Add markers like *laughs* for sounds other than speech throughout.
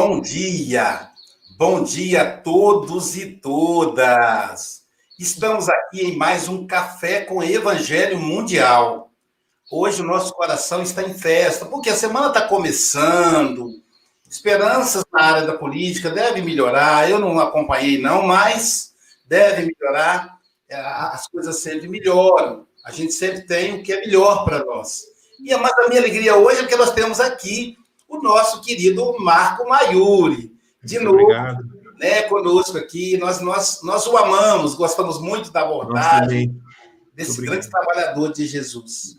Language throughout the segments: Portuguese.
Bom dia, bom dia a todos e todas. Estamos aqui em mais um Café com Evangelho Mundial. Hoje o nosso coração está em festa, porque a semana está começando. Esperanças na área da política devem melhorar. Eu não acompanhei, não, mas devem melhorar. É, as coisas sempre melhoram. A gente sempre tem o que é melhor para nós. E a minha alegria hoje é que nós temos aqui o nosso querido Marco Maiuri, de muito novo, obrigado. né, conosco aqui. Nós, nós, nós o amamos, gostamos muito da abordagem desse grande trabalhador de Jesus.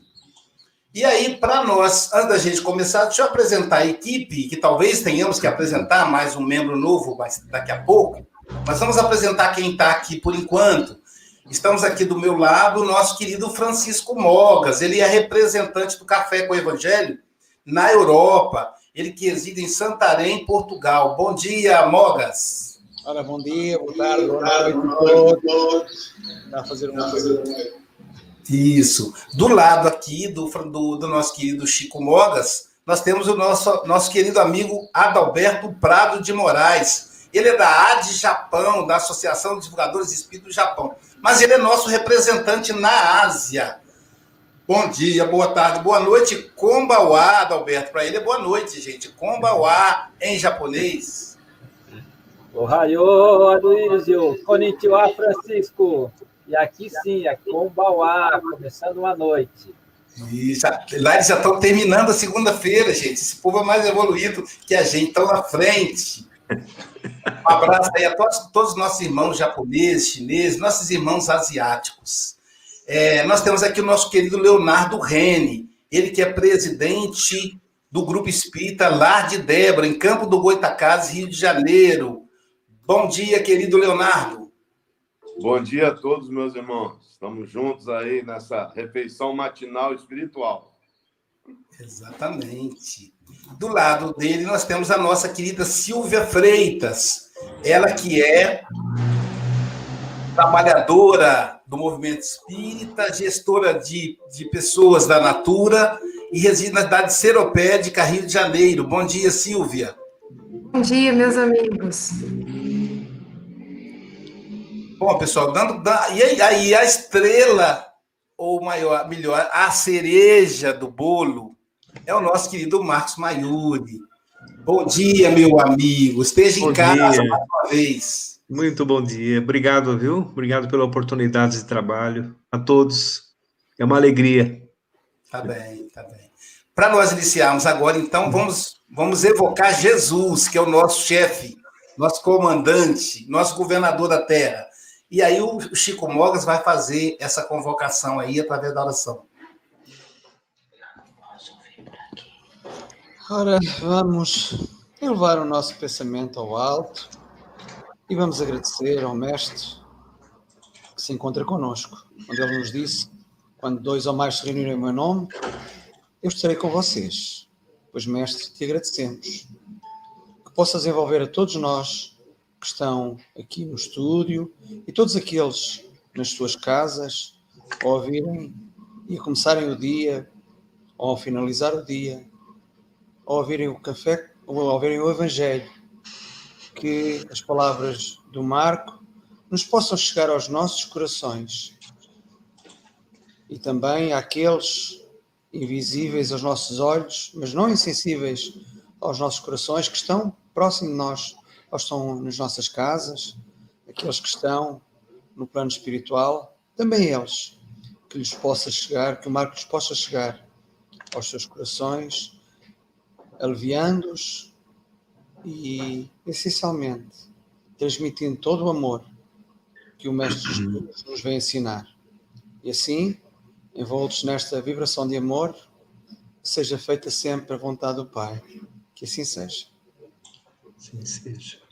E aí, para nós, antes da gente começar, deixa eu apresentar a equipe, que talvez tenhamos que apresentar mais um membro novo daqui a pouco. Mas vamos apresentar quem está aqui por enquanto. Estamos aqui do meu lado, o nosso querido Francisco Mogas. Ele é representante do Café com o Evangelho na Europa. Ele que reside em Santarém, Portugal. Bom dia, Mogas. Olha, bom dia, boa tarde, boa noite a todos. Está a fazer uma Isso. Do lado aqui do, do, do, nosso querido Chico Mogas, nós temos o nosso, nosso querido amigo Adalberto Prado de Moraes. Ele é da AD Japão, da Associação de Divulgadores de Espírito do Japão. Mas ele é nosso representante na Ásia. Bom dia, boa tarde, boa noite. Kombawa, Adalberto. Para ele é boa noite, gente. Kombawa em japonês. Ohayou, Aloysio. Konnichiwa, Francisco. E aqui sim, é Kombawa, começando uma noite. Isso. Lá eles já estão terminando a segunda-feira, gente. Esse povo é mais evoluído que a gente, estão na frente. Um abraço aí a todos, todos os nossos irmãos japoneses, chineses, nossos irmãos asiáticos. É, nós temos aqui o nosso querido Leonardo Rene, ele que é presidente do Grupo Espírita Lar de Débora, em Campo do Goitacazes, Rio de Janeiro. Bom dia, querido Leonardo. Bom dia a todos, meus irmãos. Estamos juntos aí nessa refeição matinal espiritual. Exatamente. Do lado dele, nós temos a nossa querida Silvia Freitas, ela que é trabalhadora do movimento espírita, gestora de, de pessoas da Natura e reside na cidade de Seropédica, Rio de Janeiro. Bom dia, Silvia. Bom dia, meus amigos. Bom, pessoal, dando, e aí a estrela, ou maior, melhor, a cereja do bolo é o nosso querido Marcos Maiuri. Bom dia, meu amigo. Esteja Bom em casa dia. mais uma vez. Muito bom dia. Obrigado, viu? Obrigado pela oportunidade de trabalho. A todos. É uma alegria. Tá bem, tá bem. Para nós iniciarmos agora, então, vamos, vamos evocar Jesus, que é o nosso chefe, nosso comandante, nosso governador da terra. E aí o Chico Mogas vai fazer essa convocação aí através da oração. Ora, vamos elevar o nosso pensamento ao alto e vamos agradecer ao Mestre que se encontra conosco, onde ele nos disse: quando dois ou mais se reunirem em meu nome, eu estarei com vocês. Pois, Mestre, te agradecemos que possas envolver a todos nós que estão aqui no estúdio e todos aqueles nas suas casas a ouvirem e a começarem o dia, ou ao finalizar o dia, a ouvirem o café, ou a ouvirem o Evangelho que as palavras do Marco nos possam chegar aos nossos corações e também àqueles invisíveis aos nossos olhos, mas não insensíveis aos nossos corações, que estão próximo de nós, ou estão nas nossas casas, aqueles que estão no plano espiritual, também eles, que lhes possa chegar, que o Marco lhes possa chegar aos seus corações, aliviando-os e, essencialmente, transmitindo todo o amor que o Mestre Jesus nos vem ensinar. E assim, envoltos nesta vibração de amor, seja feita sempre a vontade do Pai. Que assim seja. Assim seja.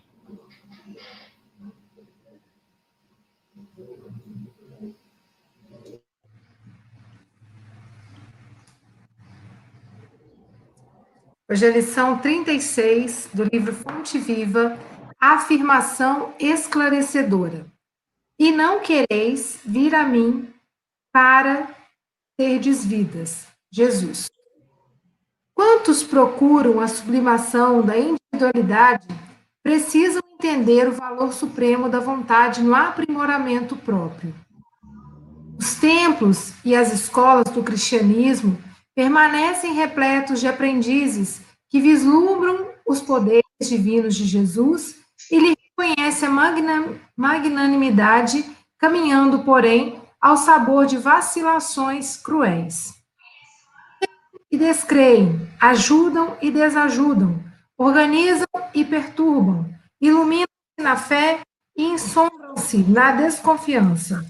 Hoje é a lição 36 do livro Fonte Viva, Afirmação Esclarecedora. E não quereis vir a mim para terdes vidas. Jesus. Quantos procuram a sublimação da individualidade precisam entender o valor supremo da vontade no aprimoramento próprio. Os templos e as escolas do cristianismo permanecem repletos de aprendizes que vislumbram os poderes divinos de Jesus e lhe reconhecem a magnanimidade, caminhando, porém, ao sabor de vacilações cruéis. E descreem, ajudam e desajudam, organizam e perturbam, iluminam-se na fé e ensombram-se na desconfiança.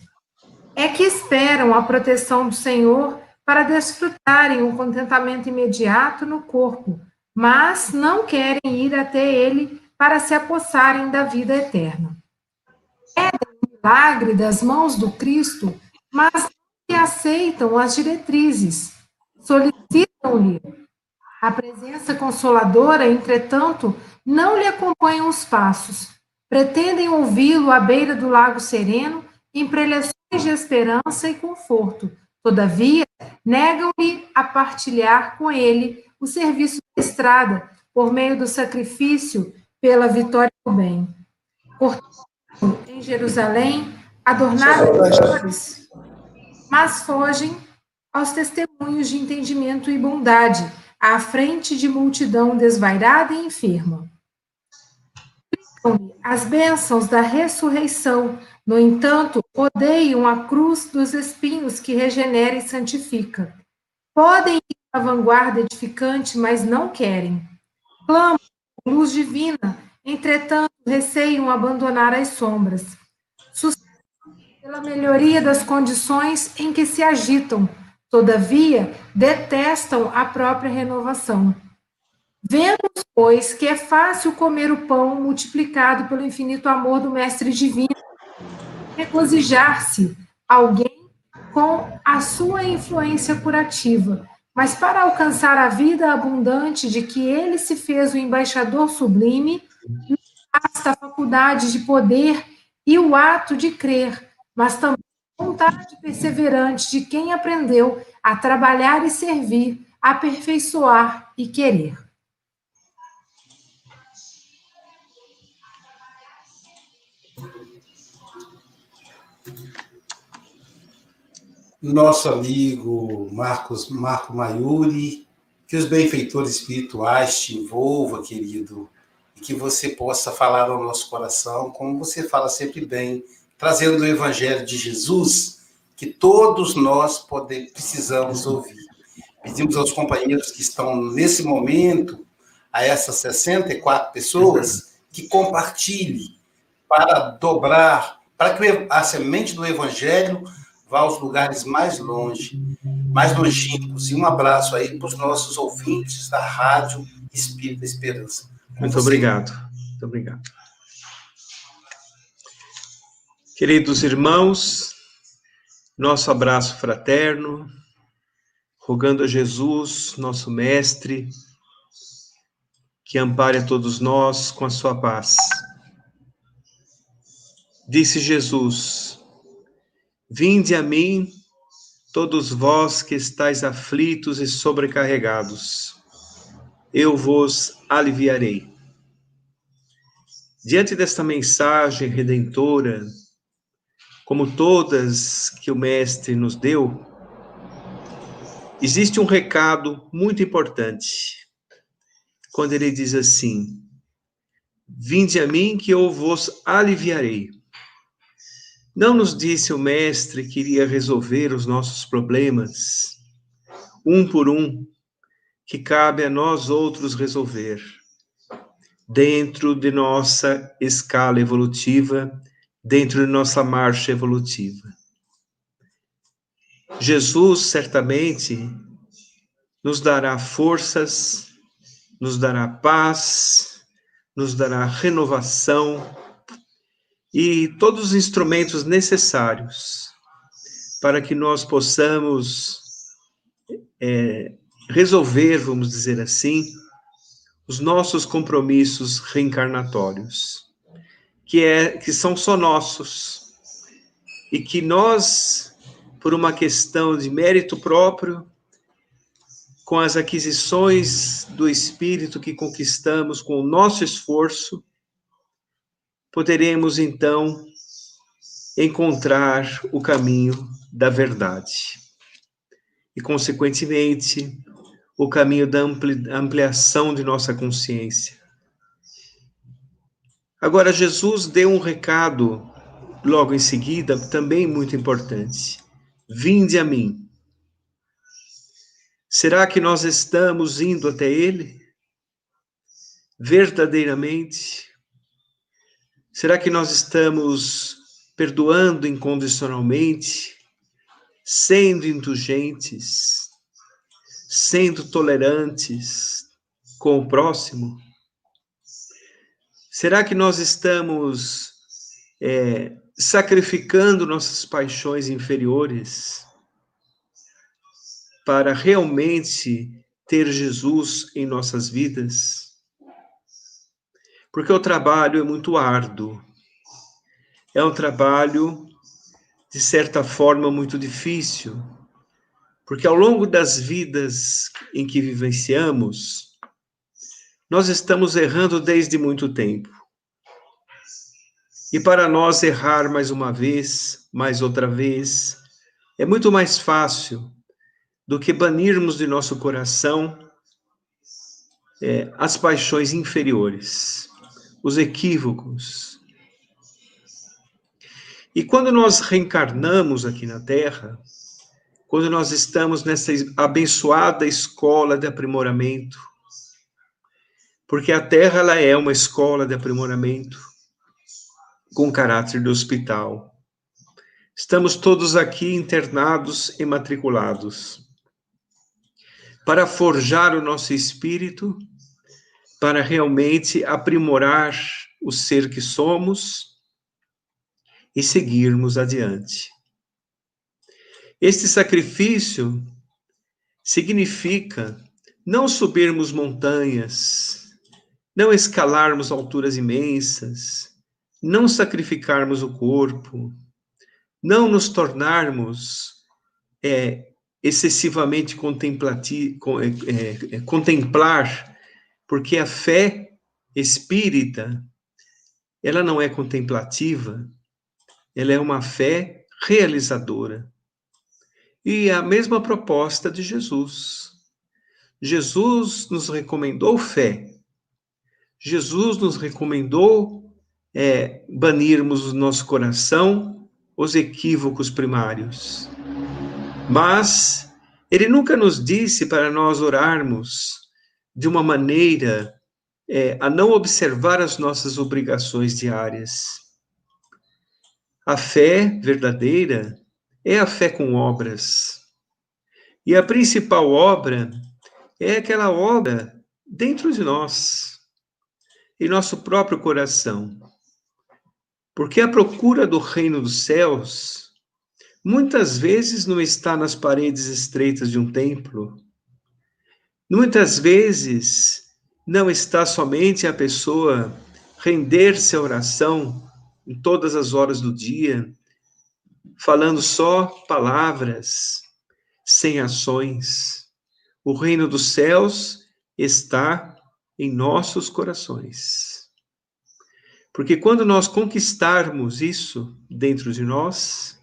É que esperam a proteção do Senhor para desfrutarem um contentamento imediato no corpo, mas não querem ir até ele para se apossarem da vida eterna. Pedem o milagre das mãos do Cristo, mas não aceitam as diretrizes, solicitam-lhe a presença consoladora, entretanto, não lhe acompanham os passos. Pretendem ouvi-lo à beira do lago sereno, em preleções de esperança e conforto. Todavia, negam-lhe a partilhar com ele o serviço da estrada, por meio do sacrifício pela vitória do bem. Portanto, em Jerusalém, adornada de flores, mas fogem aos testemunhos de entendimento e bondade, à frente de multidão desvairada e enferma. As bênçãos da ressurreição, no entanto, odeiam a cruz dos espinhos que regenera e santifica. Podem ir à vanguarda edificante, mas não querem. Clamam luz divina, entretanto, receiam abandonar as sombras. Sustentam pela melhoria das condições em que se agitam, Todavia, detestam a própria renovação. Vemos, pois, que é fácil comer o pão multiplicado pelo infinito amor do Mestre Divino, regozijar-se alguém com a sua influência curativa, mas para alcançar a vida abundante de que ele se fez o embaixador sublime, não basta a faculdade de poder e o ato de crer, mas também vontade perseverante de quem aprendeu a trabalhar e servir, aperfeiçoar e querer. Nosso amigo Marcos Marco Maiuri, que os benfeitores espirituais te envolvam, querido, e que você possa falar ao nosso coração, como você fala sempre bem, trazendo o Evangelho de Jesus, que todos nós poder, precisamos ouvir. Pedimos aos companheiros que estão nesse momento, a essas 64 pessoas, que compartilhem para dobrar, para que a semente do Evangelho vá aos lugares mais longe, mais longínquos. E um abraço aí para os nossos ouvintes da Rádio Espírita Esperança. Com Muito você. obrigado. Muito obrigado. Queridos irmãos, nosso abraço fraterno, rogando a Jesus, nosso Mestre, que ampare a todos nós com a sua paz. Disse Jesus: Vinde a mim, todos vós que estáis aflitos e sobrecarregados, eu vos aliviarei. Diante desta mensagem redentora, como todas que o Mestre nos deu, existe um recado muito importante. Quando ele diz assim: Vinde a mim que eu vos aliviarei. Não nos disse o Mestre que iria resolver os nossos problemas, um por um, que cabe a nós outros resolver, dentro de nossa escala evolutiva dentro de nossa marcha evolutiva. Jesus certamente nos dará forças, nos dará paz, nos dará renovação e todos os instrumentos necessários para que nós possamos é, resolver, vamos dizer assim, os nossos compromissos reencarnatórios que, é, que são só nossos, e que nós, por uma questão de mérito próprio, com as aquisições do Espírito que conquistamos com o nosso esforço, poderemos então encontrar o caminho da verdade. E, consequentemente, o caminho da ampliação de nossa consciência. Agora, Jesus deu um recado logo em seguida, também muito importante. Vinde a mim. Será que nós estamos indo até Ele? Verdadeiramente? Será que nós estamos perdoando incondicionalmente, sendo indulgentes, sendo tolerantes com o próximo? Será que nós estamos é, sacrificando nossas paixões inferiores para realmente ter Jesus em nossas vidas? Porque o trabalho é muito árduo, é um trabalho, de certa forma, muito difícil, porque ao longo das vidas em que vivenciamos, nós estamos errando desde muito tempo. E para nós errar mais uma vez, mais outra vez, é muito mais fácil do que banirmos de nosso coração é, as paixões inferiores, os equívocos, e quando nós reencarnamos aqui na Terra, quando nós estamos nessa abençoada escola de aprimoramento, porque a Terra ela é uma escola de aprimoramento com caráter de hospital. Estamos todos aqui internados e matriculados para forjar o nosso espírito, para realmente aprimorar o ser que somos e seguirmos adiante. Este sacrifício significa não subirmos montanhas, não escalarmos alturas imensas, não sacrificarmos o corpo, não nos tornarmos é, excessivamente contemplati é, é, contemplar, porque a fé espírita ela não é contemplativa, ela é uma fé realizadora. E a mesma proposta de Jesus. Jesus nos recomendou fé. Jesus nos recomendou é, banirmos do nosso coração os equívocos primários. Mas ele nunca nos disse para nós orarmos de uma maneira é, a não observar as nossas obrigações diárias. A fé verdadeira é a fé com obras. E a principal obra é aquela obra dentro de nós, em nosso próprio coração. Porque a procura do reino dos céus muitas vezes não está nas paredes estreitas de um templo. Muitas vezes não está somente a pessoa render-se à oração em todas as horas do dia, falando só palavras, sem ações. O reino dos céus está em nossos corações. Porque quando nós conquistarmos isso dentro de nós,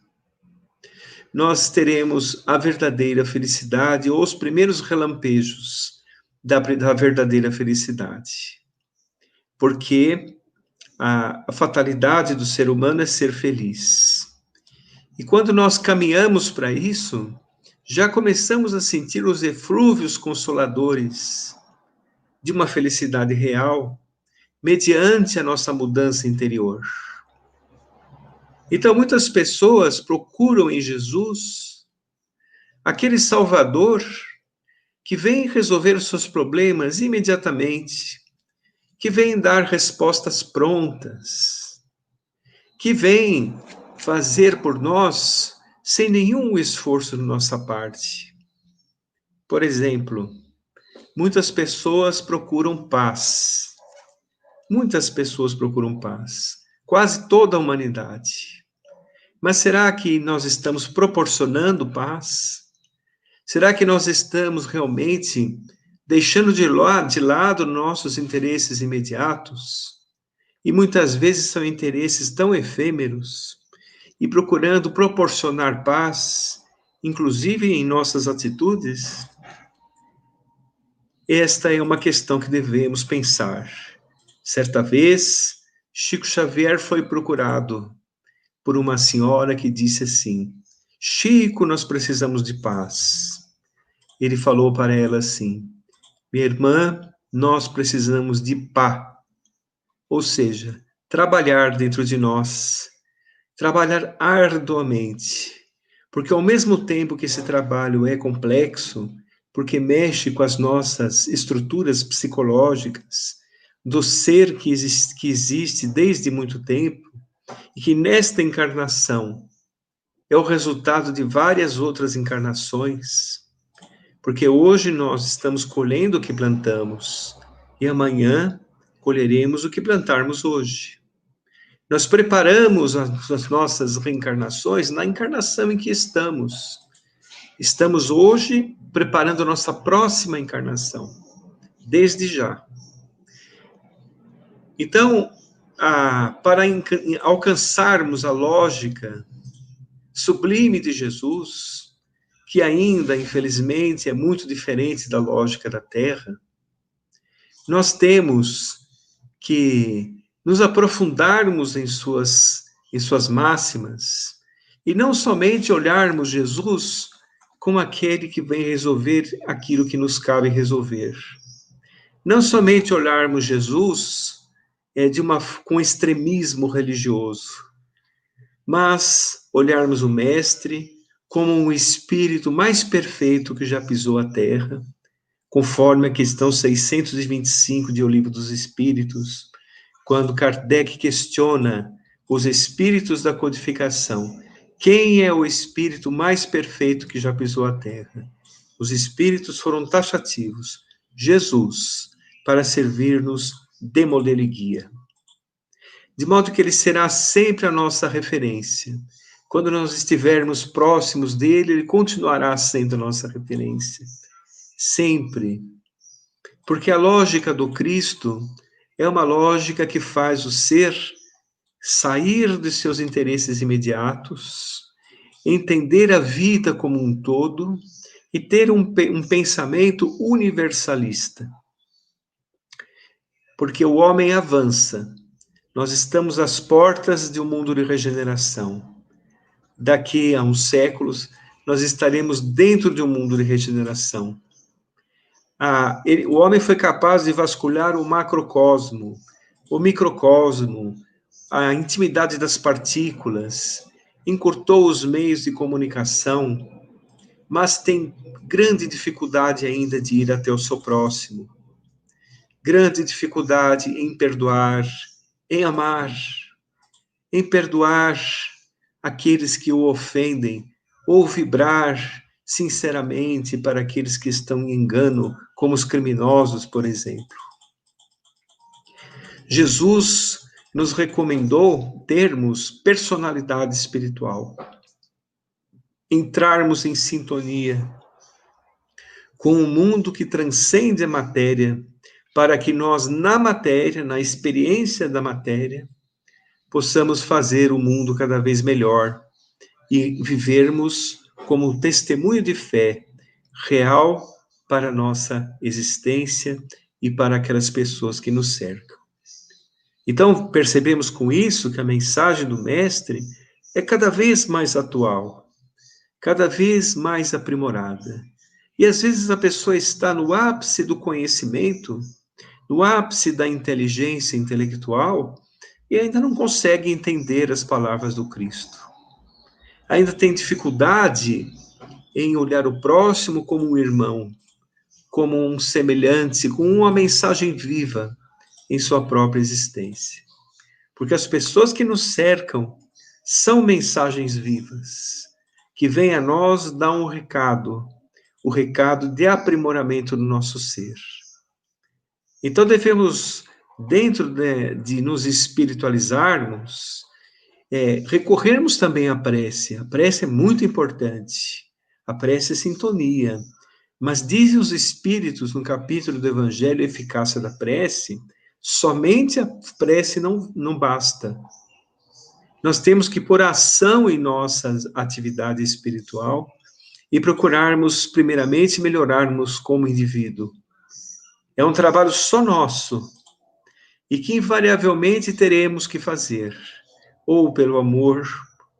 nós teremos a verdadeira felicidade ou os primeiros relampejos da, da verdadeira felicidade. Porque a, a fatalidade do ser humano é ser feliz. E quando nós caminhamos para isso, já começamos a sentir os eflúvios consoladores de uma felicidade real, mediante a nossa mudança interior. Então, muitas pessoas procuram em Jesus aquele Salvador que vem resolver os seus problemas imediatamente, que vem dar respostas prontas, que vem fazer por nós sem nenhum esforço da nossa parte. Por exemplo, muitas pessoas procuram paz. Muitas pessoas procuram paz. Quase toda a humanidade. Mas será que nós estamos proporcionando paz? Será que nós estamos realmente deixando de, de lado nossos interesses imediatos? E muitas vezes são interesses tão efêmeros e procurando proporcionar paz, inclusive em nossas atitudes? Esta é uma questão que devemos pensar. Certa vez, Chico Xavier foi procurado por uma senhora que disse assim: Chico, nós precisamos de paz. Ele falou para ela assim: Minha irmã, nós precisamos de pá, ou seja, trabalhar dentro de nós, trabalhar arduamente, porque ao mesmo tempo que esse trabalho é complexo, porque mexe com as nossas estruturas psicológicas, do ser que existe, que existe desde muito tempo, e que nesta encarnação é o resultado de várias outras encarnações, porque hoje nós estamos colhendo o que plantamos e amanhã colheremos o que plantarmos hoje. Nós preparamos as nossas reencarnações na encarnação em que estamos. Estamos hoje preparando a nossa próxima encarnação, desde já. Então, para alcançarmos a lógica sublime de Jesus, que ainda, infelizmente, é muito diferente da lógica da Terra, nós temos que nos aprofundarmos em suas, em suas máximas e não somente olharmos Jesus como aquele que vem resolver aquilo que nos cabe resolver. Não somente olharmos Jesus é, de uma, com extremismo religioso, mas olharmos o Mestre como um espírito mais perfeito que já pisou a terra, conforme a questão 625 de O Livro dos Espíritos, quando Kardec questiona os espíritos da codificação. Quem é o espírito mais perfeito que já pisou a terra? Os espíritos foram taxativos. Jesus, para servir-nos de modelo e guia. De modo que ele será sempre a nossa referência. Quando nós estivermos próximos dele, ele continuará sendo a nossa referência. Sempre. Porque a lógica do Cristo é uma lógica que faz o ser sair de seus interesses imediatos, entender a vida como um todo e ter um, um pensamento universalista porque o homem avança. Nós estamos às portas de um mundo de regeneração. Daqui a uns séculos, nós estaremos dentro de um mundo de regeneração. Ah, ele, o homem foi capaz de vasculhar o macrocosmo, o microcosmo, a intimidade das partículas, encurtou os meios de comunicação, mas tem grande dificuldade ainda de ir até o seu próximo grande dificuldade em perdoar, em amar, em perdoar aqueles que o ofendem, ou vibrar sinceramente para aqueles que estão em engano, como os criminosos, por exemplo. Jesus nos recomendou termos personalidade espiritual, entrarmos em sintonia com o um mundo que transcende a matéria para que nós, na matéria, na experiência da matéria, possamos fazer o mundo cada vez melhor e vivermos como um testemunho de fé real para a nossa existência e para aquelas pessoas que nos cercam. Então, percebemos com isso que a mensagem do Mestre é cada vez mais atual, cada vez mais aprimorada. E às vezes a pessoa está no ápice do conhecimento no ápice da inteligência intelectual e ainda não consegue entender as palavras do Cristo. Ainda tem dificuldade em olhar o próximo como um irmão, como um semelhante, com uma mensagem viva em sua própria existência. Porque as pessoas que nos cercam são mensagens vivas, que vêm a nós dar um recado, o recado de aprimoramento do nosso ser. Então devemos, dentro de, de nos espiritualizarmos, é, recorrermos também à prece. A prece é muito importante. A prece é sintonia. Mas dizem os Espíritos, no capítulo do Evangelho Eficácia da Prece, somente a prece não, não basta. Nós temos que pôr ação em nossa atividade espiritual e procurarmos, primeiramente, melhorarmos como indivíduo. É um trabalho só nosso e que invariavelmente teremos que fazer, ou pelo amor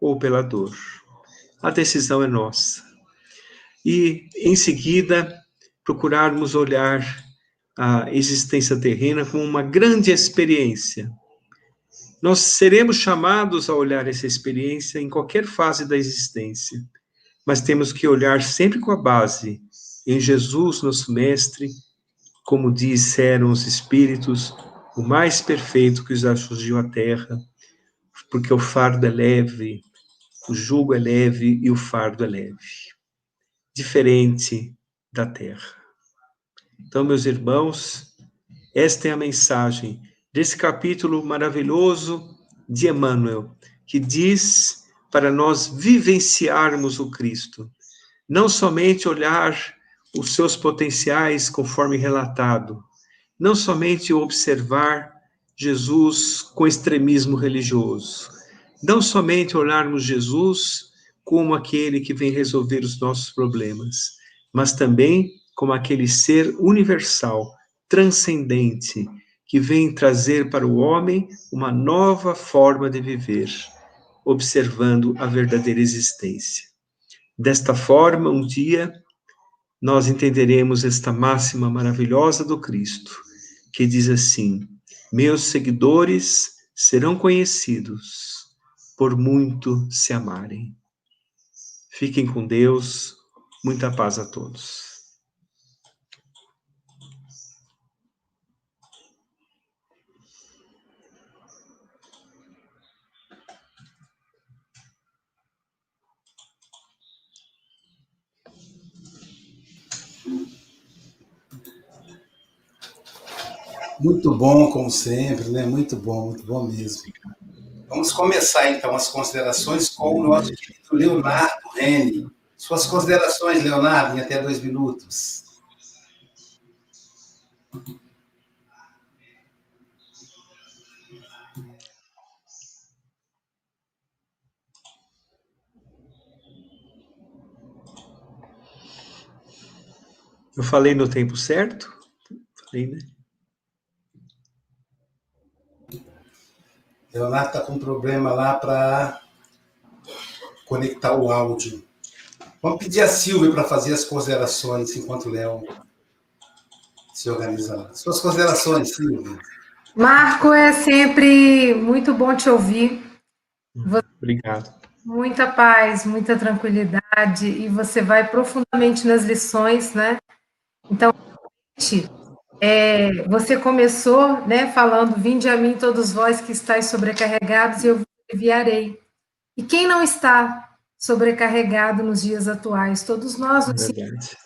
ou pela dor. A decisão é nossa. E, em seguida, procurarmos olhar a existência terrena como uma grande experiência. Nós seremos chamados a olhar essa experiência em qualquer fase da existência, mas temos que olhar sempre com a base em Jesus, nosso Mestre, como disseram os Espíritos, o mais perfeito que já surgiu à Terra, porque o fardo é leve, o jugo é leve e o fardo é leve, diferente da Terra. Então, meus irmãos, esta é a mensagem desse capítulo maravilhoso de Emmanuel, que diz para nós vivenciarmos o Cristo, não somente olhar os seus potenciais conforme relatado, não somente observar Jesus com extremismo religioso, não somente olharmos Jesus como aquele que vem resolver os nossos problemas, mas também como aquele ser universal, transcendente, que vem trazer para o homem uma nova forma de viver, observando a verdadeira existência. Desta forma, um dia, nós entenderemos esta máxima maravilhosa do Cristo, que diz assim: Meus seguidores serão conhecidos por muito se amarem. Fiquem com Deus, muita paz a todos. Muito bom, como sempre, né? Muito bom, muito bom mesmo. Vamos começar, então, as considerações com o nosso querido Leonardo Rene. Suas considerações, Leonardo, em até dois minutos. Eu falei no tempo certo? Falei, né? Leonardo está com um problema lá para conectar o áudio. Vamos pedir a Silvia para fazer as considerações enquanto o Léo se organiza lá. Suas considerações, Silvia. Marco, é sempre muito bom te ouvir. Você... Obrigado. Muita paz, muita tranquilidade, e você vai profundamente nas lições, né? Então, é, você começou né, falando: Vinde a mim, todos vós que estáis sobrecarregados, e eu vos aliviarei. E quem não está sobrecarregado nos dias atuais? Todos nós nos sentimos.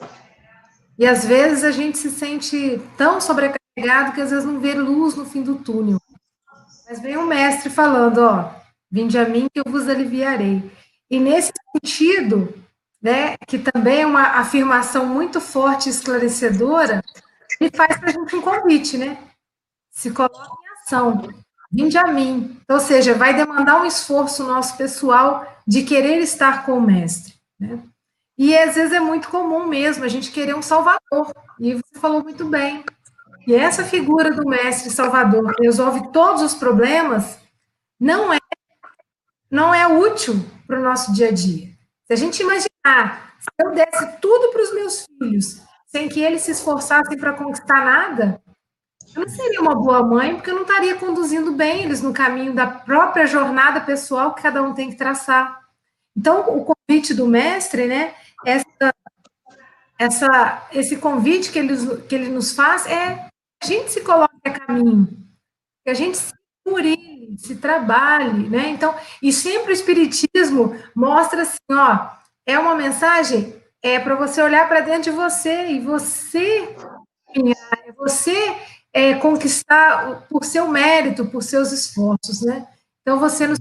E às vezes a gente se sente tão sobrecarregado que às vezes não vê luz no fim do túnel. Mas vem o um mestre falando: Ó, vinde a mim que eu vos aliviarei. E nesse sentido, né, que também é uma afirmação muito forte e esclarecedora, ele faz para a gente um convite, né? Se coloca em ação. Vinde a mim. Ou seja, vai demandar um esforço nosso pessoal de querer estar com o mestre. Né? E às vezes é muito comum mesmo a gente querer um salvador. E você falou muito bem. E essa figura do mestre salvador que resolve todos os problemas não é não é útil para o nosso dia a dia. Se a gente imaginar, se eu desse tudo para os meus filhos sem que eles se esforçassem para conquistar nada, eu não seria uma boa mãe, porque eu não estaria conduzindo bem eles no caminho da própria jornada pessoal que cada um tem que traçar. Então, o convite do mestre, né, essa, essa, esse convite que ele, que ele nos faz é a gente se coloque a caminho, que a gente se murile, se trabalhe, né? Então, e sempre o Espiritismo mostra assim, ó, é uma mensagem é para você olhar para dentro de você e você é você é, conquistar por seu mérito, por seus esforços, né? Então você nos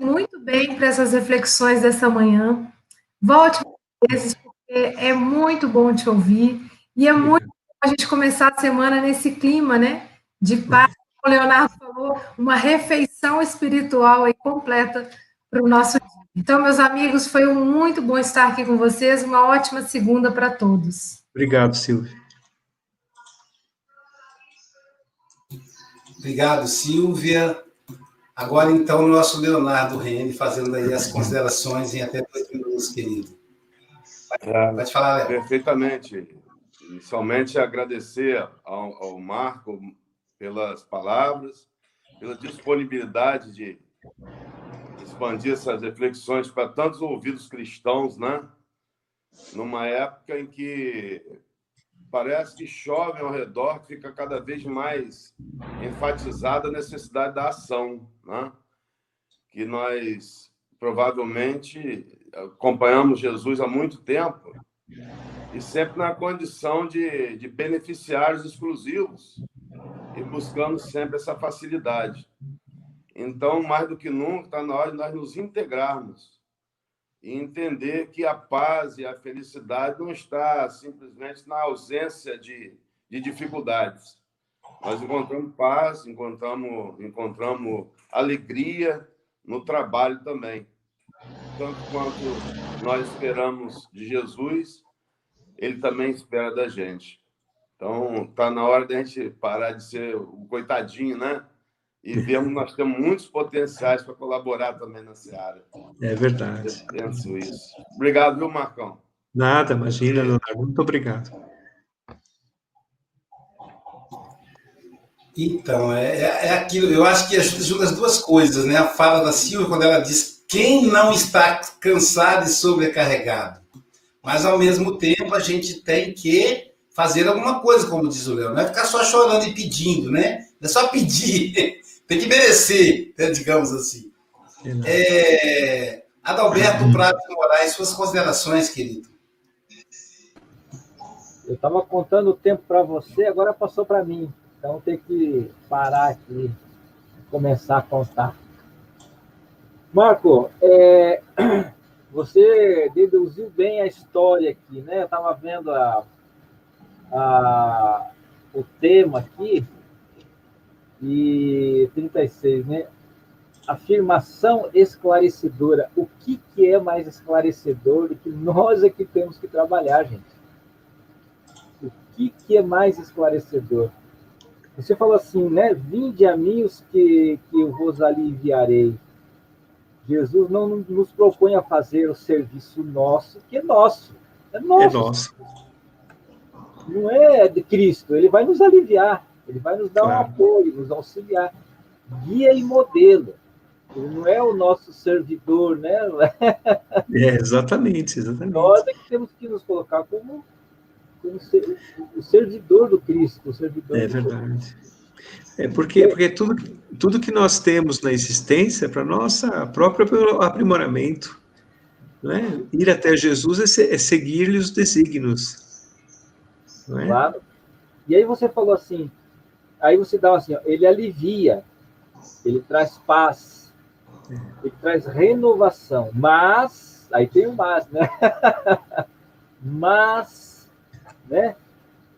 muito bem para essas reflexões dessa manhã. Volte vezes, É, é muito bom te ouvir e é muito bom a gente começar a semana nesse clima, né? De paz. O Leonardo falou, uma refeição espiritual aí completa para o nosso. Então, meus amigos, foi muito bom estar aqui com vocês. Uma ótima segunda para todos. Obrigado, Silvia. Obrigado, Silvia. Agora, então, o nosso Leonardo Rene fazendo aí as considerações em até dois minutos, querido. Pode falar, Léo. Perfeitamente. Inicialmente, agradecer ao, ao Marco pelas palavras, pela disponibilidade de expandir essas reflexões para tantos ouvidos cristãos, né? Numa época em que parece que chove ao redor, fica cada vez mais enfatizada a necessidade da ação, né? Que nós provavelmente acompanhamos Jesus há muito tempo e sempre na condição de, de beneficiários exclusivos e buscando sempre essa facilidade. Então, mais do que nunca, está na hora de nós nos integrarmos e entender que a paz e a felicidade não está simplesmente na ausência de, de dificuldades. Nós encontramos paz, encontramos, encontramos alegria no trabalho também. Tanto quanto nós esperamos de Jesus, ele também espera da gente. Então, está na hora de a gente parar de ser o coitadinho, né? E vemos nós temos muitos potenciais para colaborar também nessa área. É verdade. Eu penso isso. Obrigado, viu, Marcão? Nada, imagina, Leonardo. Muito obrigado. Então, é, é, é aquilo, eu acho que ajuda as duas coisas, né? A fala da Silvia, quando ela diz quem não está cansado e sobrecarregado. Mas, ao mesmo tempo, a gente tem que fazer alguma coisa, como diz o Léo. Não é ficar só chorando e pedindo, né? É só pedir. Tem que merecer, né, digamos assim. É, Adalberto uhum. Prado Moraes, suas considerações, querido. Eu estava contando o tempo para você, agora passou para mim. Então tem que parar aqui e começar a contar. Marco, é, *clears throat* você deduziu bem a história aqui, né? Eu estava vendo a, a, o tema aqui, e 36, né? Afirmação esclarecedora. O que, que é mais esclarecedor do que nós é que temos que trabalhar, gente? O que, que é mais esclarecedor? Você falou assim, né? Vinde a mim os que, que eu vos aliviarei. Jesus não nos propõe a fazer o serviço nosso, que é nosso. É nosso. É nosso. Não é de Cristo, ele vai nos aliviar. Ele vai nos dar claro. um apoio, nos auxiliar. Guia e modelo. Ele não é o nosso servidor, né? *laughs* É, exatamente, exatamente. Nós é que temos que nos colocar como, como ser, o servidor do Cristo, o servidor É verdade. É porque, porque tudo, tudo que nós temos na existência é para nossa próprio aprimoramento. Não é? Ir até Jesus é, é seguir-lhe os desígnios. É? Claro. E aí você falou assim, Aí você dá assim, ó, ele alivia, ele traz paz, ele traz renovação, mas, aí tem o mas, né? *laughs* mas, né?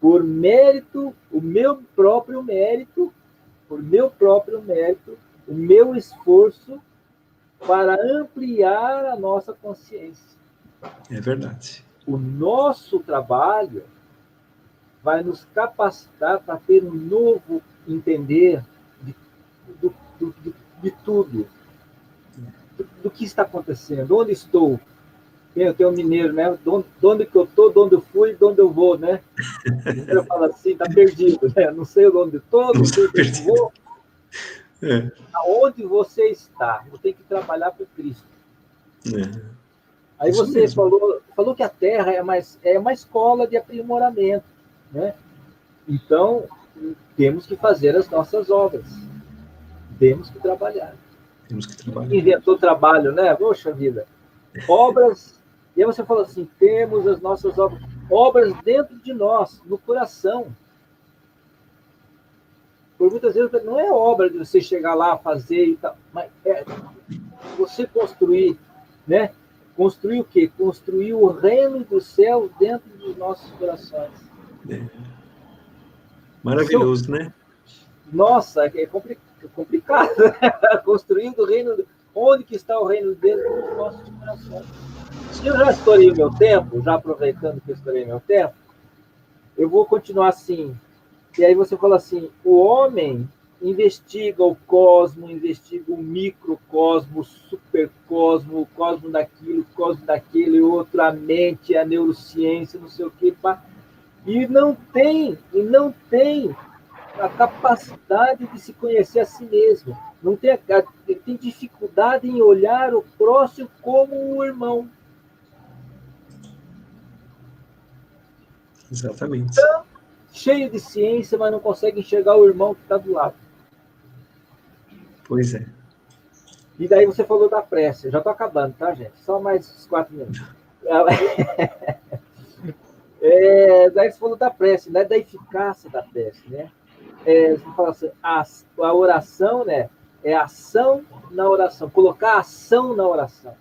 Por mérito, o meu próprio mérito, por meu próprio mérito, o meu esforço para ampliar a nossa consciência. É verdade. O nosso trabalho vai nos capacitar para ter um novo entender de, do, do, de, de tudo, do, do, que está acontecendo, onde estou. Tem, tem um mineiro, né? De onde, de onde que eu estou, de onde eu fui, de onde eu vou, né? *laughs* Eu falo assim, está perdido, né? Não sei onde estou, não sei onde eu vou. É. Aonde você está? Você tem que trabalhar para Cristo. É. Aí você falou, falou que a Terra é, mais, é uma escola de aprimoramento. Né? Então, temos que fazer as nossas obras. Temos que trabalhar. Temos que trabalhar. Inventou trabalho, né? Poxa vida. Obras. E aí você falou assim: temos as nossas obras. Obras dentro de nós, no coração. Por muitas vezes não é obra de você chegar lá, fazer e tal, mas é você construir, né? Construir o quê? Construir o reino do céu dentro dos nossos corações. Maravilhoso, então, né? Nossa, é complicado. *laughs* Construindo o reino. Onde que está o reino dentro dos nossos corações? Eu já estourei meu tempo, já aproveitando que eu estourei meu tempo, eu vou continuar assim. E aí você fala assim: o homem investiga o cosmo, investiga o microcosmo, o supercosmo, o cosmo daquilo, o cosmo daquele, outro, a mente, a neurociência, não sei o quê, pá. E não tem, e não tem a capacidade de se conhecer a si mesmo. Não tem, tem dificuldade em olhar o próximo como um irmão. Exatamente. Então, cheio de ciência, mas não consegue enxergar o irmão que está do lado. Pois é. E daí você falou da prece. Eu já estou acabando, tá, gente? Só mais quatro minutos. *laughs* É, daí você falou da prece, né? da eficácia da prece, né? É, você fala assim, a, a oração, né? É ação na oração, colocar ação na oração.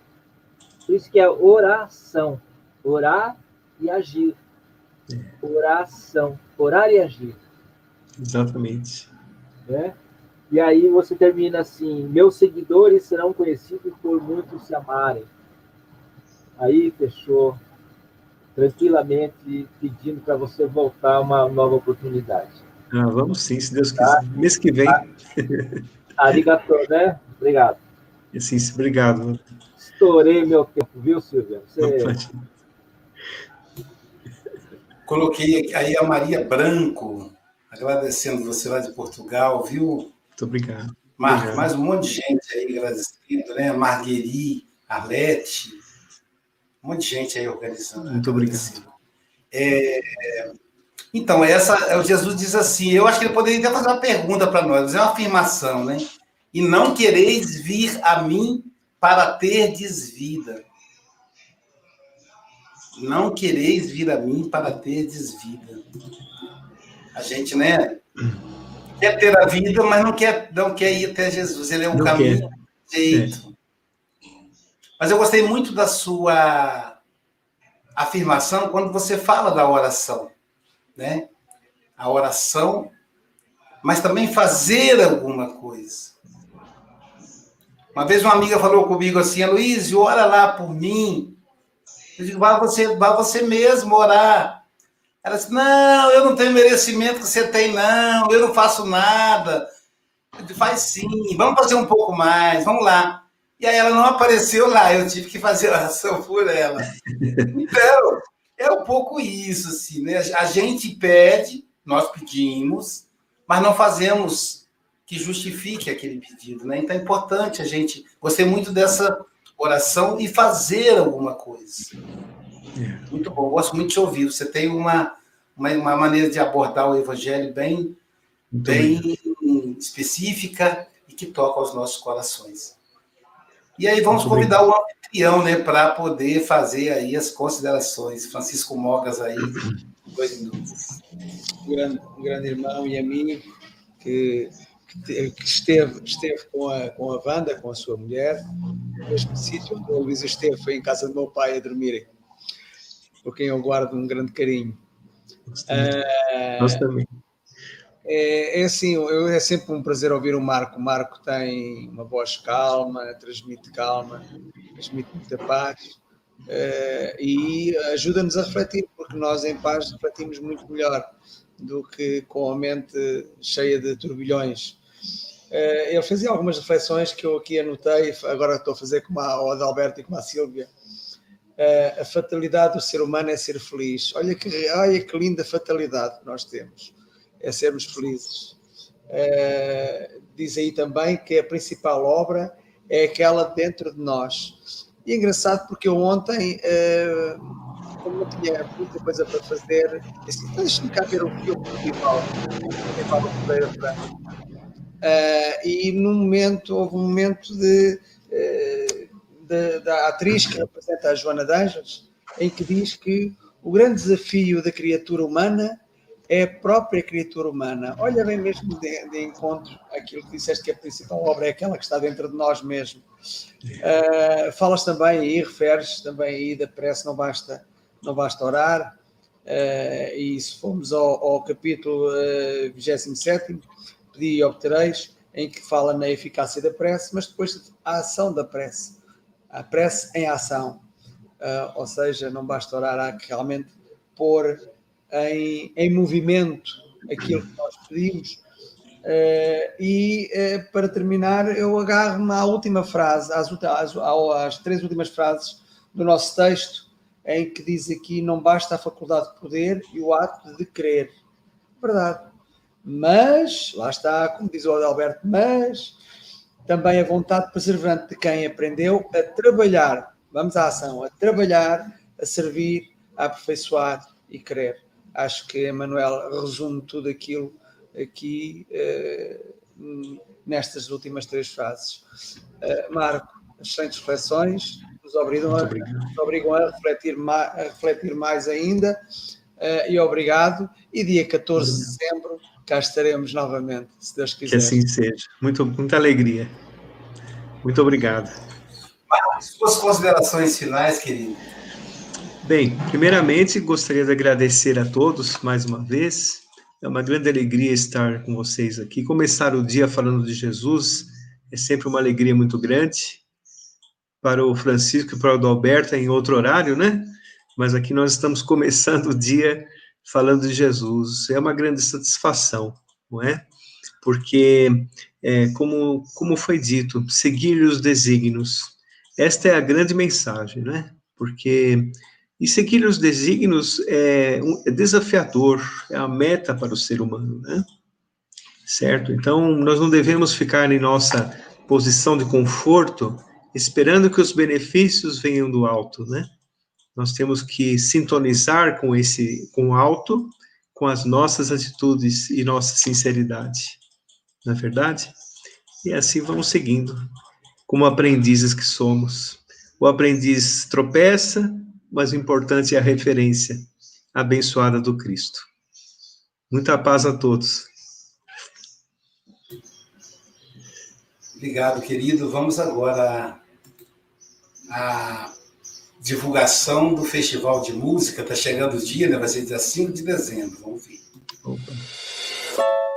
Por isso que é oração, orar e agir. Oração, orar e agir. Exatamente. Né? E aí você termina assim: meus seguidores serão conhecidos por muitos se amarem. Aí fechou tranquilamente, pedindo para você voltar uma nova oportunidade. Ah, vamos sim, se Deus quiser. Tá? Mês que vem. Tá. Arigato, né? Obrigado. Sim, obrigado. Estourei meu tempo, viu, Silvia? Você... Coloquei aí a Maria Branco, agradecendo você lá de Portugal, viu? Muito obrigado. Marco, obrigado. mais um monte de gente aí agradecendo, né? Marguerite, Arlete, de gente aí organizando. Muito obrigado. É, então, essa, é o Jesus diz assim: eu acho que ele poderia até fazer uma pergunta para nós, fazer uma afirmação, né? E não quereis vir a mim para terdes vida. Não quereis vir a mim para terdes vida. A gente, né? quer ter a vida, mas não quer, não quer ir até Jesus. Ele é um não caminho jeito. Mas eu gostei muito da sua afirmação quando você fala da oração, né? A oração, mas também fazer alguma coisa. Uma vez uma amiga falou comigo assim, Luiz, ora lá por mim. Eu digo, vá você, vá você mesmo orar. Ela disse: Não, eu não tenho merecimento que você tem, não, eu não faço nada. Eu disse, Faz sim, vamos fazer um pouco mais, vamos lá. E aí ela não apareceu lá, eu tive que fazer *laughs* oração por ela. Então, é um pouco isso, assim, né? A gente pede, nós pedimos, mas não fazemos que justifique aquele pedido, né? Então é importante a gente. Gostei muito dessa oração e fazer alguma coisa. É. Muito bom, gosto muito de te ouvir. Você tem uma, uma, uma maneira de abordar o evangelho bem, bem específica e que toca aos nossos corações. E aí vamos muito convidar bem. o anfitrião, né, para poder fazer aí as considerações. Francisco Mogas aí, *coughs* dois minutos. Um grande, um grande irmão e amigo que que esteve, esteve com, a, com a Wanda, com a sua mulher, no mesmo sítio onde a Luísa esteve, foi em casa do meu pai a dormir por quem eu guardo um grande carinho. Uh, Nós também. É, é, assim, eu, é sempre um prazer ouvir o Marco. O Marco tem uma voz calma, transmite calma, transmite muita paz uh, e ajuda-nos a refletir, porque nós em paz refletimos muito melhor do que com a mente cheia de turbilhões. Uh, ele fazia algumas reflexões que eu aqui anotei, agora estou a fazer com a, Adalberto e com a Silvia a fatalidade do ser humano é ser feliz. Olha que, olha que linda fatalidade que nós temos, é sermos felizes. Uh, diz aí também que a principal obra é aquela dentro de nós. E é engraçado porque eu ontem, uh, como não tinha muita coisa para fazer, disse, então deixa-me cá ver o filme do Vivaldo, uh, e num momento, houve um momento de da, da atriz que representa a Joana de Anjos, em que diz que o grande desafio da criatura humana é a própria criatura humana. Olha bem mesmo de, de encontro aquilo que disseste que a principal obra é aquela que está dentro de nós mesmos. Uh, falas também aí, referes também aí da prece, não basta, não basta orar. Uh, e se formos ao, ao capítulo uh, 27, pedi e obtereis, em que fala na eficácia da prece, mas depois a ação da prece. A prece em ação. Uh, ou seja, não basta orar, há que realmente pôr em, em movimento aquilo que nós pedimos. Uh, e uh, para terminar, eu agarro-me à última frase, às, às, às, três últimas frases do nosso texto, em que diz aqui: não basta a faculdade de poder e o ato de querer. Verdade. Mas, lá está, como diz o Adalberto, mas também a vontade perseverante de quem aprendeu a trabalhar, vamos à ação, a trabalhar, a servir, a aperfeiçoar e querer acho que Emanuel resume tudo aquilo aqui uh, nestas últimas três frases. Uh, Marco, excelentes reflexões, nos obrigam, a, nos obrigam a, refletir mais, a refletir mais ainda uh, e obrigado. E dia 14 de dezembro cá estaremos novamente, se Deus quiser. Que assim seja. Muito, muita alegria. Muito obrigado. Marcos, suas considerações finais, querido. Bem, primeiramente gostaria de agradecer a todos mais uma vez. É uma grande alegria estar com vocês aqui. Começar o dia falando de Jesus é sempre uma alegria muito grande. Para o Francisco e para o Adalberto é em outro horário, né? Mas aqui nós estamos começando o dia falando de Jesus. É uma grande satisfação, não é? Porque, é, como, como foi dito, seguir os desígnios. Esta é a grande mensagem, né? Porque e seguir os desígnios é, um, é desafiador, é a meta para o ser humano, né? Certo? Então, nós não devemos ficar em nossa posição de conforto esperando que os benefícios venham do alto, né? Nós temos que sintonizar com esse, com o alto, com as nossas atitudes e nossa sinceridade. Não é verdade? E assim vamos seguindo, como aprendizes que somos. O aprendiz tropeça, mas o importante é a referência abençoada do Cristo. Muita paz a todos. Obrigado, querido. Vamos agora à divulgação do Festival de Música. Está chegando o dia, né? vai ser dia 5 de dezembro. Vamos ver. Opa.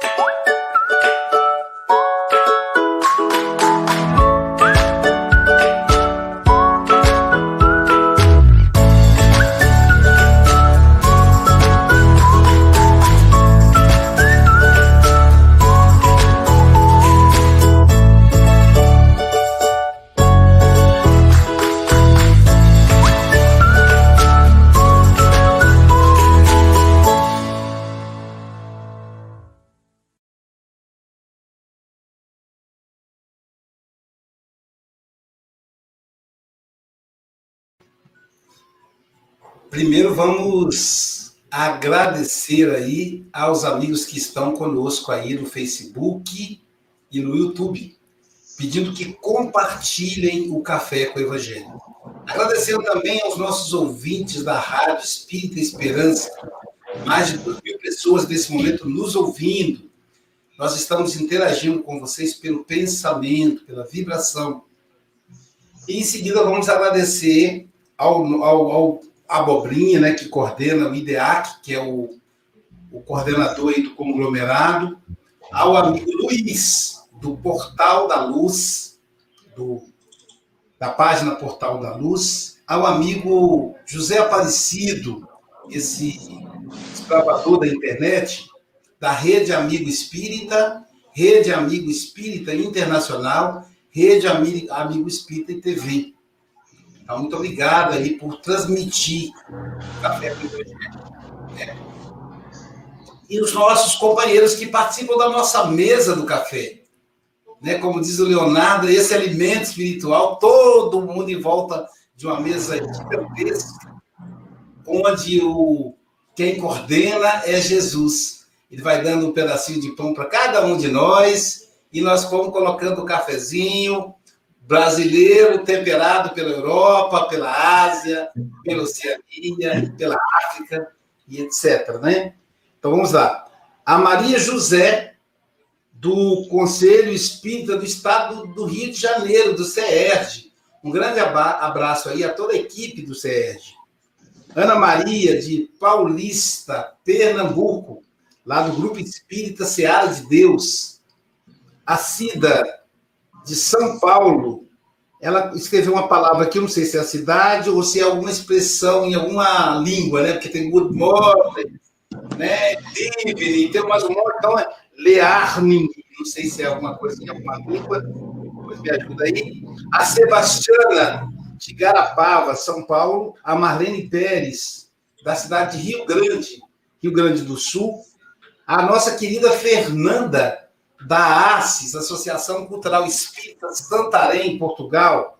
Primeiro vamos agradecer aí aos amigos que estão conosco aí no Facebook e no YouTube, pedindo que compartilhem o Café com o Evangelho. Agradecendo também aos nossos ouvintes da Rádio Espírita Esperança, mais de duas mil pessoas nesse momento nos ouvindo. Nós estamos interagindo com vocês pelo pensamento, pela vibração. E em seguida vamos agradecer ao, ao, ao Abobrinha, né, que coordena o IDEAC, que é o, o coordenador do conglomerado, ao amigo Luiz, do Portal da Luz, do, da página Portal da Luz, ao amigo José Aparecido, esse escravador da internet, da Rede Amigo Espírita, Rede Amigo Espírita Internacional, Rede Amigo Espírita e TV. Então, muito obrigado aí por transmitir o Café com é. E os nossos companheiros que participam da nossa mesa do café. Né? Como diz o Leonardo, esse alimento espiritual, todo mundo em volta de uma mesa gigantesca, onde o, quem coordena é Jesus. Ele vai dando um pedacinho de pão para cada um de nós, e nós vamos colocando o cafezinho, brasileiro temperado pela Europa, pela Ásia, pela Oceania, pela África e etc. Né? Então vamos lá. A Maria José, do Conselho Espírita do Estado do Rio de Janeiro, do CERJ. Um grande abraço aí a toda a equipe do CERJ. Ana Maria, de Paulista, Pernambuco, lá do Grupo Espírita Seara de Deus. A Cida, de São Paulo, ela escreveu uma palavra aqui, eu não sei se é a cidade ou se é alguma expressão em alguma língua, né? Porque tem good morning, né? Evening, tem mais um monte, então é learning, não sei se é alguma coisa em alguma língua, depois me ajuda aí. A Sebastiana, de Garapava, São Paulo, a Marlene Pérez, da cidade de Rio Grande, Rio Grande do Sul, a nossa querida Fernanda, da ACES, Associação Cultural Espírita Santarém, Portugal,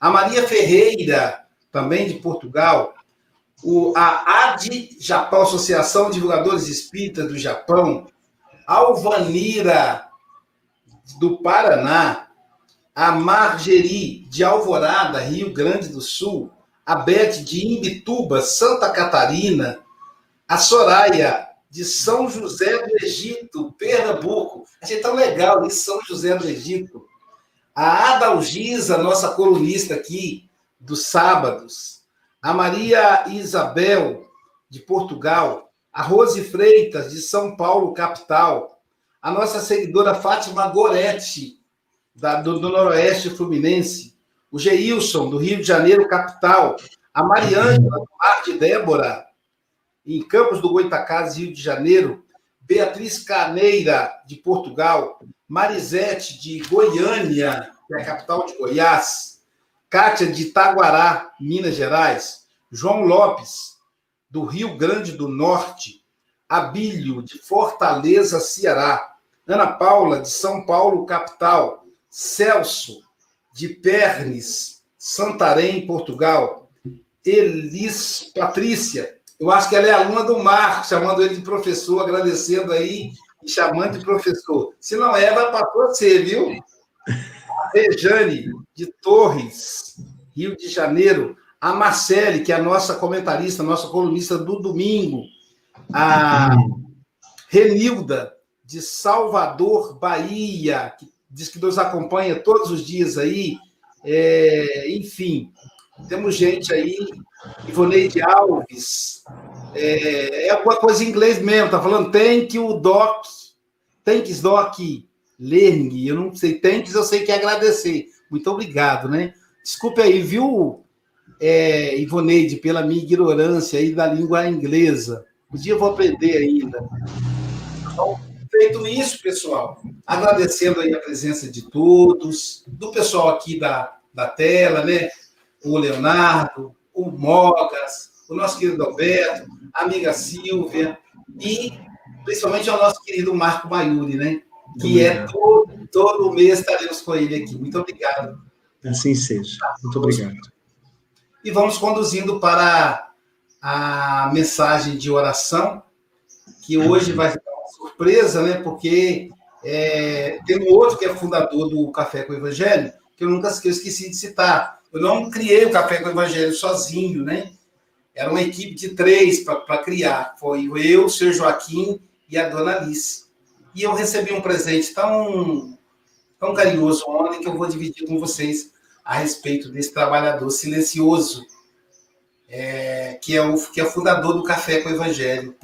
a Maria Ferreira, também de Portugal, o, a AD Japão, Associação de Divulgadores Espíritas do Japão, Alvanira, do Paraná, a Margeri, de Alvorada, Rio Grande do Sul, a Beth, de Imbituba, Santa Catarina, a Soraya, de São José do Egito, Pernambuco. Achei tão legal isso, São José do Egito. A Adalgisa, nossa colunista aqui dos sábados. A Maria Isabel, de Portugal. A Rose Freitas, de São Paulo, capital. A nossa seguidora Fátima Goretti, da, do, do Noroeste Fluminense. O Geilson, do Rio de Janeiro, capital. A Mariângela, do Mar de Débora em Campos do Goitacazes, Rio de Janeiro, Beatriz Caneira, de Portugal, Marisete, de Goiânia, que é a capital de Goiás, Kátia, de Itaguará, Minas Gerais, João Lopes, do Rio Grande do Norte, Abílio, de Fortaleza, Ceará, Ana Paula, de São Paulo, capital, Celso, de Pernes, Santarém, Portugal, Elis Patrícia, eu acho que ela é aluna do Marco, chamando ele de professor, agradecendo aí e chamando de professor. Se não é, vai para você, viu? A Rejane, de Torres, Rio de Janeiro. A Marcele, que é a nossa comentarista, nossa colunista do domingo. A Renilda, de Salvador, Bahia, que diz que nos acompanha todos os dias aí. É, enfim, temos gente aí Ivoneide Alves, é, é alguma coisa em inglês mesmo, tá falando thank you, doc, thanks, doc, learning, eu não sei, thanks eu sei que é agradecer, muito obrigado, né? Desculpe aí, viu, é, Ivoneide, pela minha ignorância aí da língua inglesa, um dia eu vou aprender ainda. Então, feito isso, pessoal, agradecendo aí a presença de todos, do pessoal aqui da, da tela, né? O Leonardo, o Mogas, o nosso querido Alberto, a amiga Silvia e principalmente ao nosso querido Marco Maiuri, né? Que é todo, todo mês estaremos com ele aqui. Muito obrigado. Assim seja. Muito obrigado. E vamos conduzindo para a mensagem de oração, que hoje vai ser uma surpresa, né? Porque é, tem um outro que é fundador do Café com o Evangelho, que eu nunca eu esqueci de citar, eu não criei o Café com o Evangelho sozinho, né? Era uma equipe de três para criar. Foi eu, o senhor Joaquim e a dona Alice. E eu recebi um presente tão, tão carinhoso ontem que eu vou dividir com vocês a respeito desse trabalhador silencioso, é, que, é o, que é o fundador do Café com o Evangelho.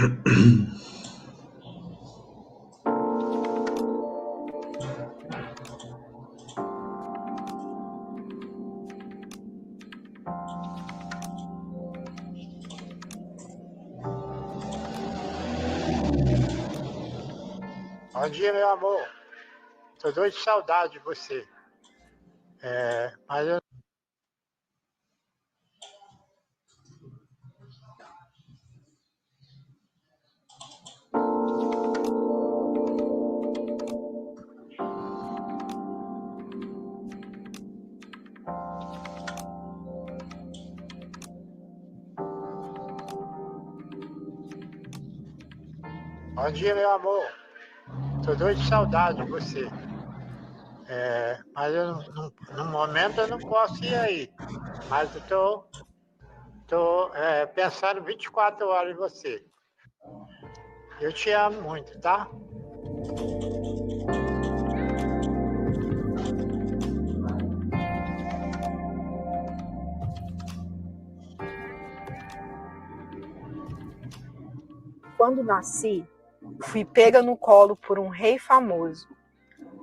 Bom dia, meu amor. Tô doido de saudade de você. É, mas eu Bom dia, meu amor. Tô doido de saudade de você. É, mas eu, no, no, momento eu não posso ir aí. Mas eu tô, tô é, pensando 24 horas em você. Eu te amo muito, tá? Quando nasci, fui pega no colo por um rei famoso.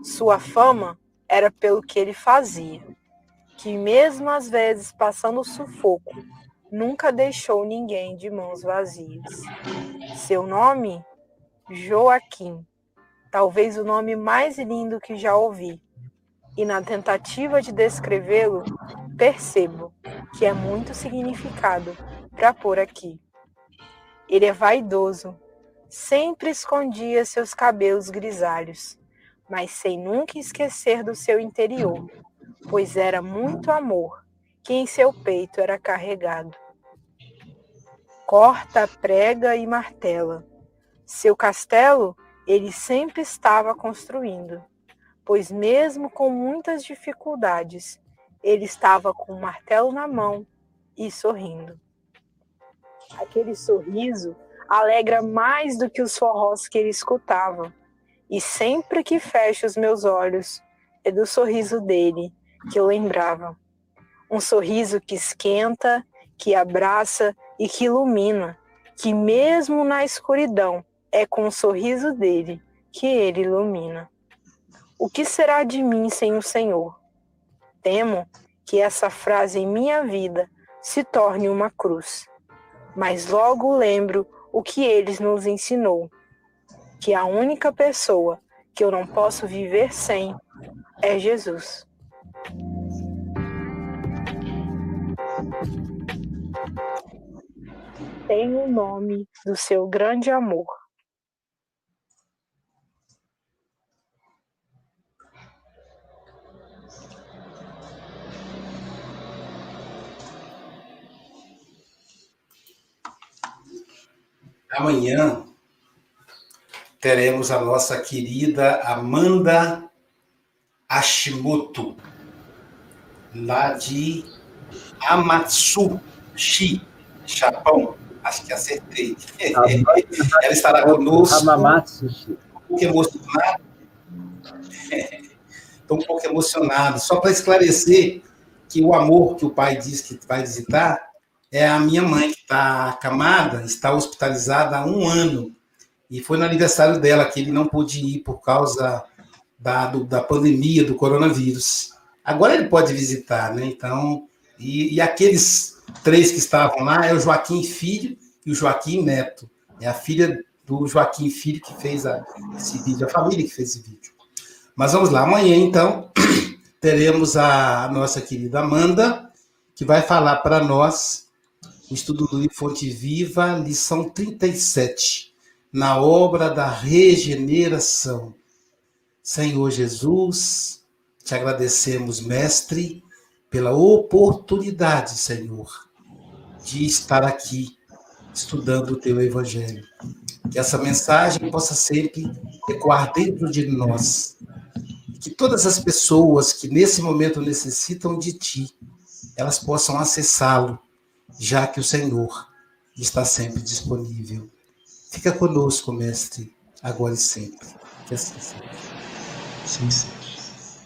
Sua fama era pelo que ele fazia, que mesmo às vezes passando sufoco, nunca deixou ninguém de mãos vazias. Seu nome? Joaquim, talvez o nome mais lindo que já ouvi. E na tentativa de descrevê-lo, percebo que é muito significado para pôr aqui. Ele é vaidoso, sempre escondia seus cabelos grisalhos, mas sem nunca esquecer do seu interior, pois era muito amor que em seu peito era carregado. Corta, prega e martela. Seu castelo ele sempre estava construindo, pois mesmo com muitas dificuldades, ele estava com o martelo na mão e sorrindo. Aquele sorriso alegra mais do que os forrós que ele escutava. E sempre que fecho os meus olhos, é do sorriso dele que eu lembrava. Um sorriso que esquenta, que abraça e que ilumina, que mesmo na escuridão é com o sorriso dele que ele ilumina. O que será de mim sem o Senhor? Temo que essa frase em minha vida se torne uma cruz. Mas logo lembro o que eles nos ensinou, que a única pessoa que eu não posso viver sem é Jesus. Tem o nome do seu grande amor. Amanhã teremos a nossa querida Amanda Hashimoto, lá de Amatsushi, Japão. Acho que acertei. Ela estará conosco. Hamamatsushi. Um pouco emocionado. Estou um pouco emocionado. Só para esclarecer que o amor que o pai diz que vai visitar é a minha mãe, que está acamada, está hospitalizada há um ano. E foi no aniversário dela que ele não pôde ir por causa da, do, da pandemia do coronavírus. Agora ele pode visitar, né? Então, e, e, aqueles três que estavam lá é o Joaquim Filho e o Joaquim Neto. É a filha do Joaquim Filho que fez a, esse vídeo, a família que fez esse vídeo. Mas vamos lá, amanhã então *clears throat* teremos a nossa querida Amanda, que vai falar para nós o estudo do livro Fonte Viva, lição 37, na obra da regeneração. Senhor Jesus, te agradecemos, Mestre, pela oportunidade, Senhor, de estar aqui estudando o teu Evangelho. Que essa mensagem possa sempre ecoar dentro de nós. Que todas as pessoas que nesse momento necessitam de ti, elas possam acessá-lo já que o Senhor está sempre disponível. Fica conosco, mestre, agora e sempre. Que assim seja. Sim, seja.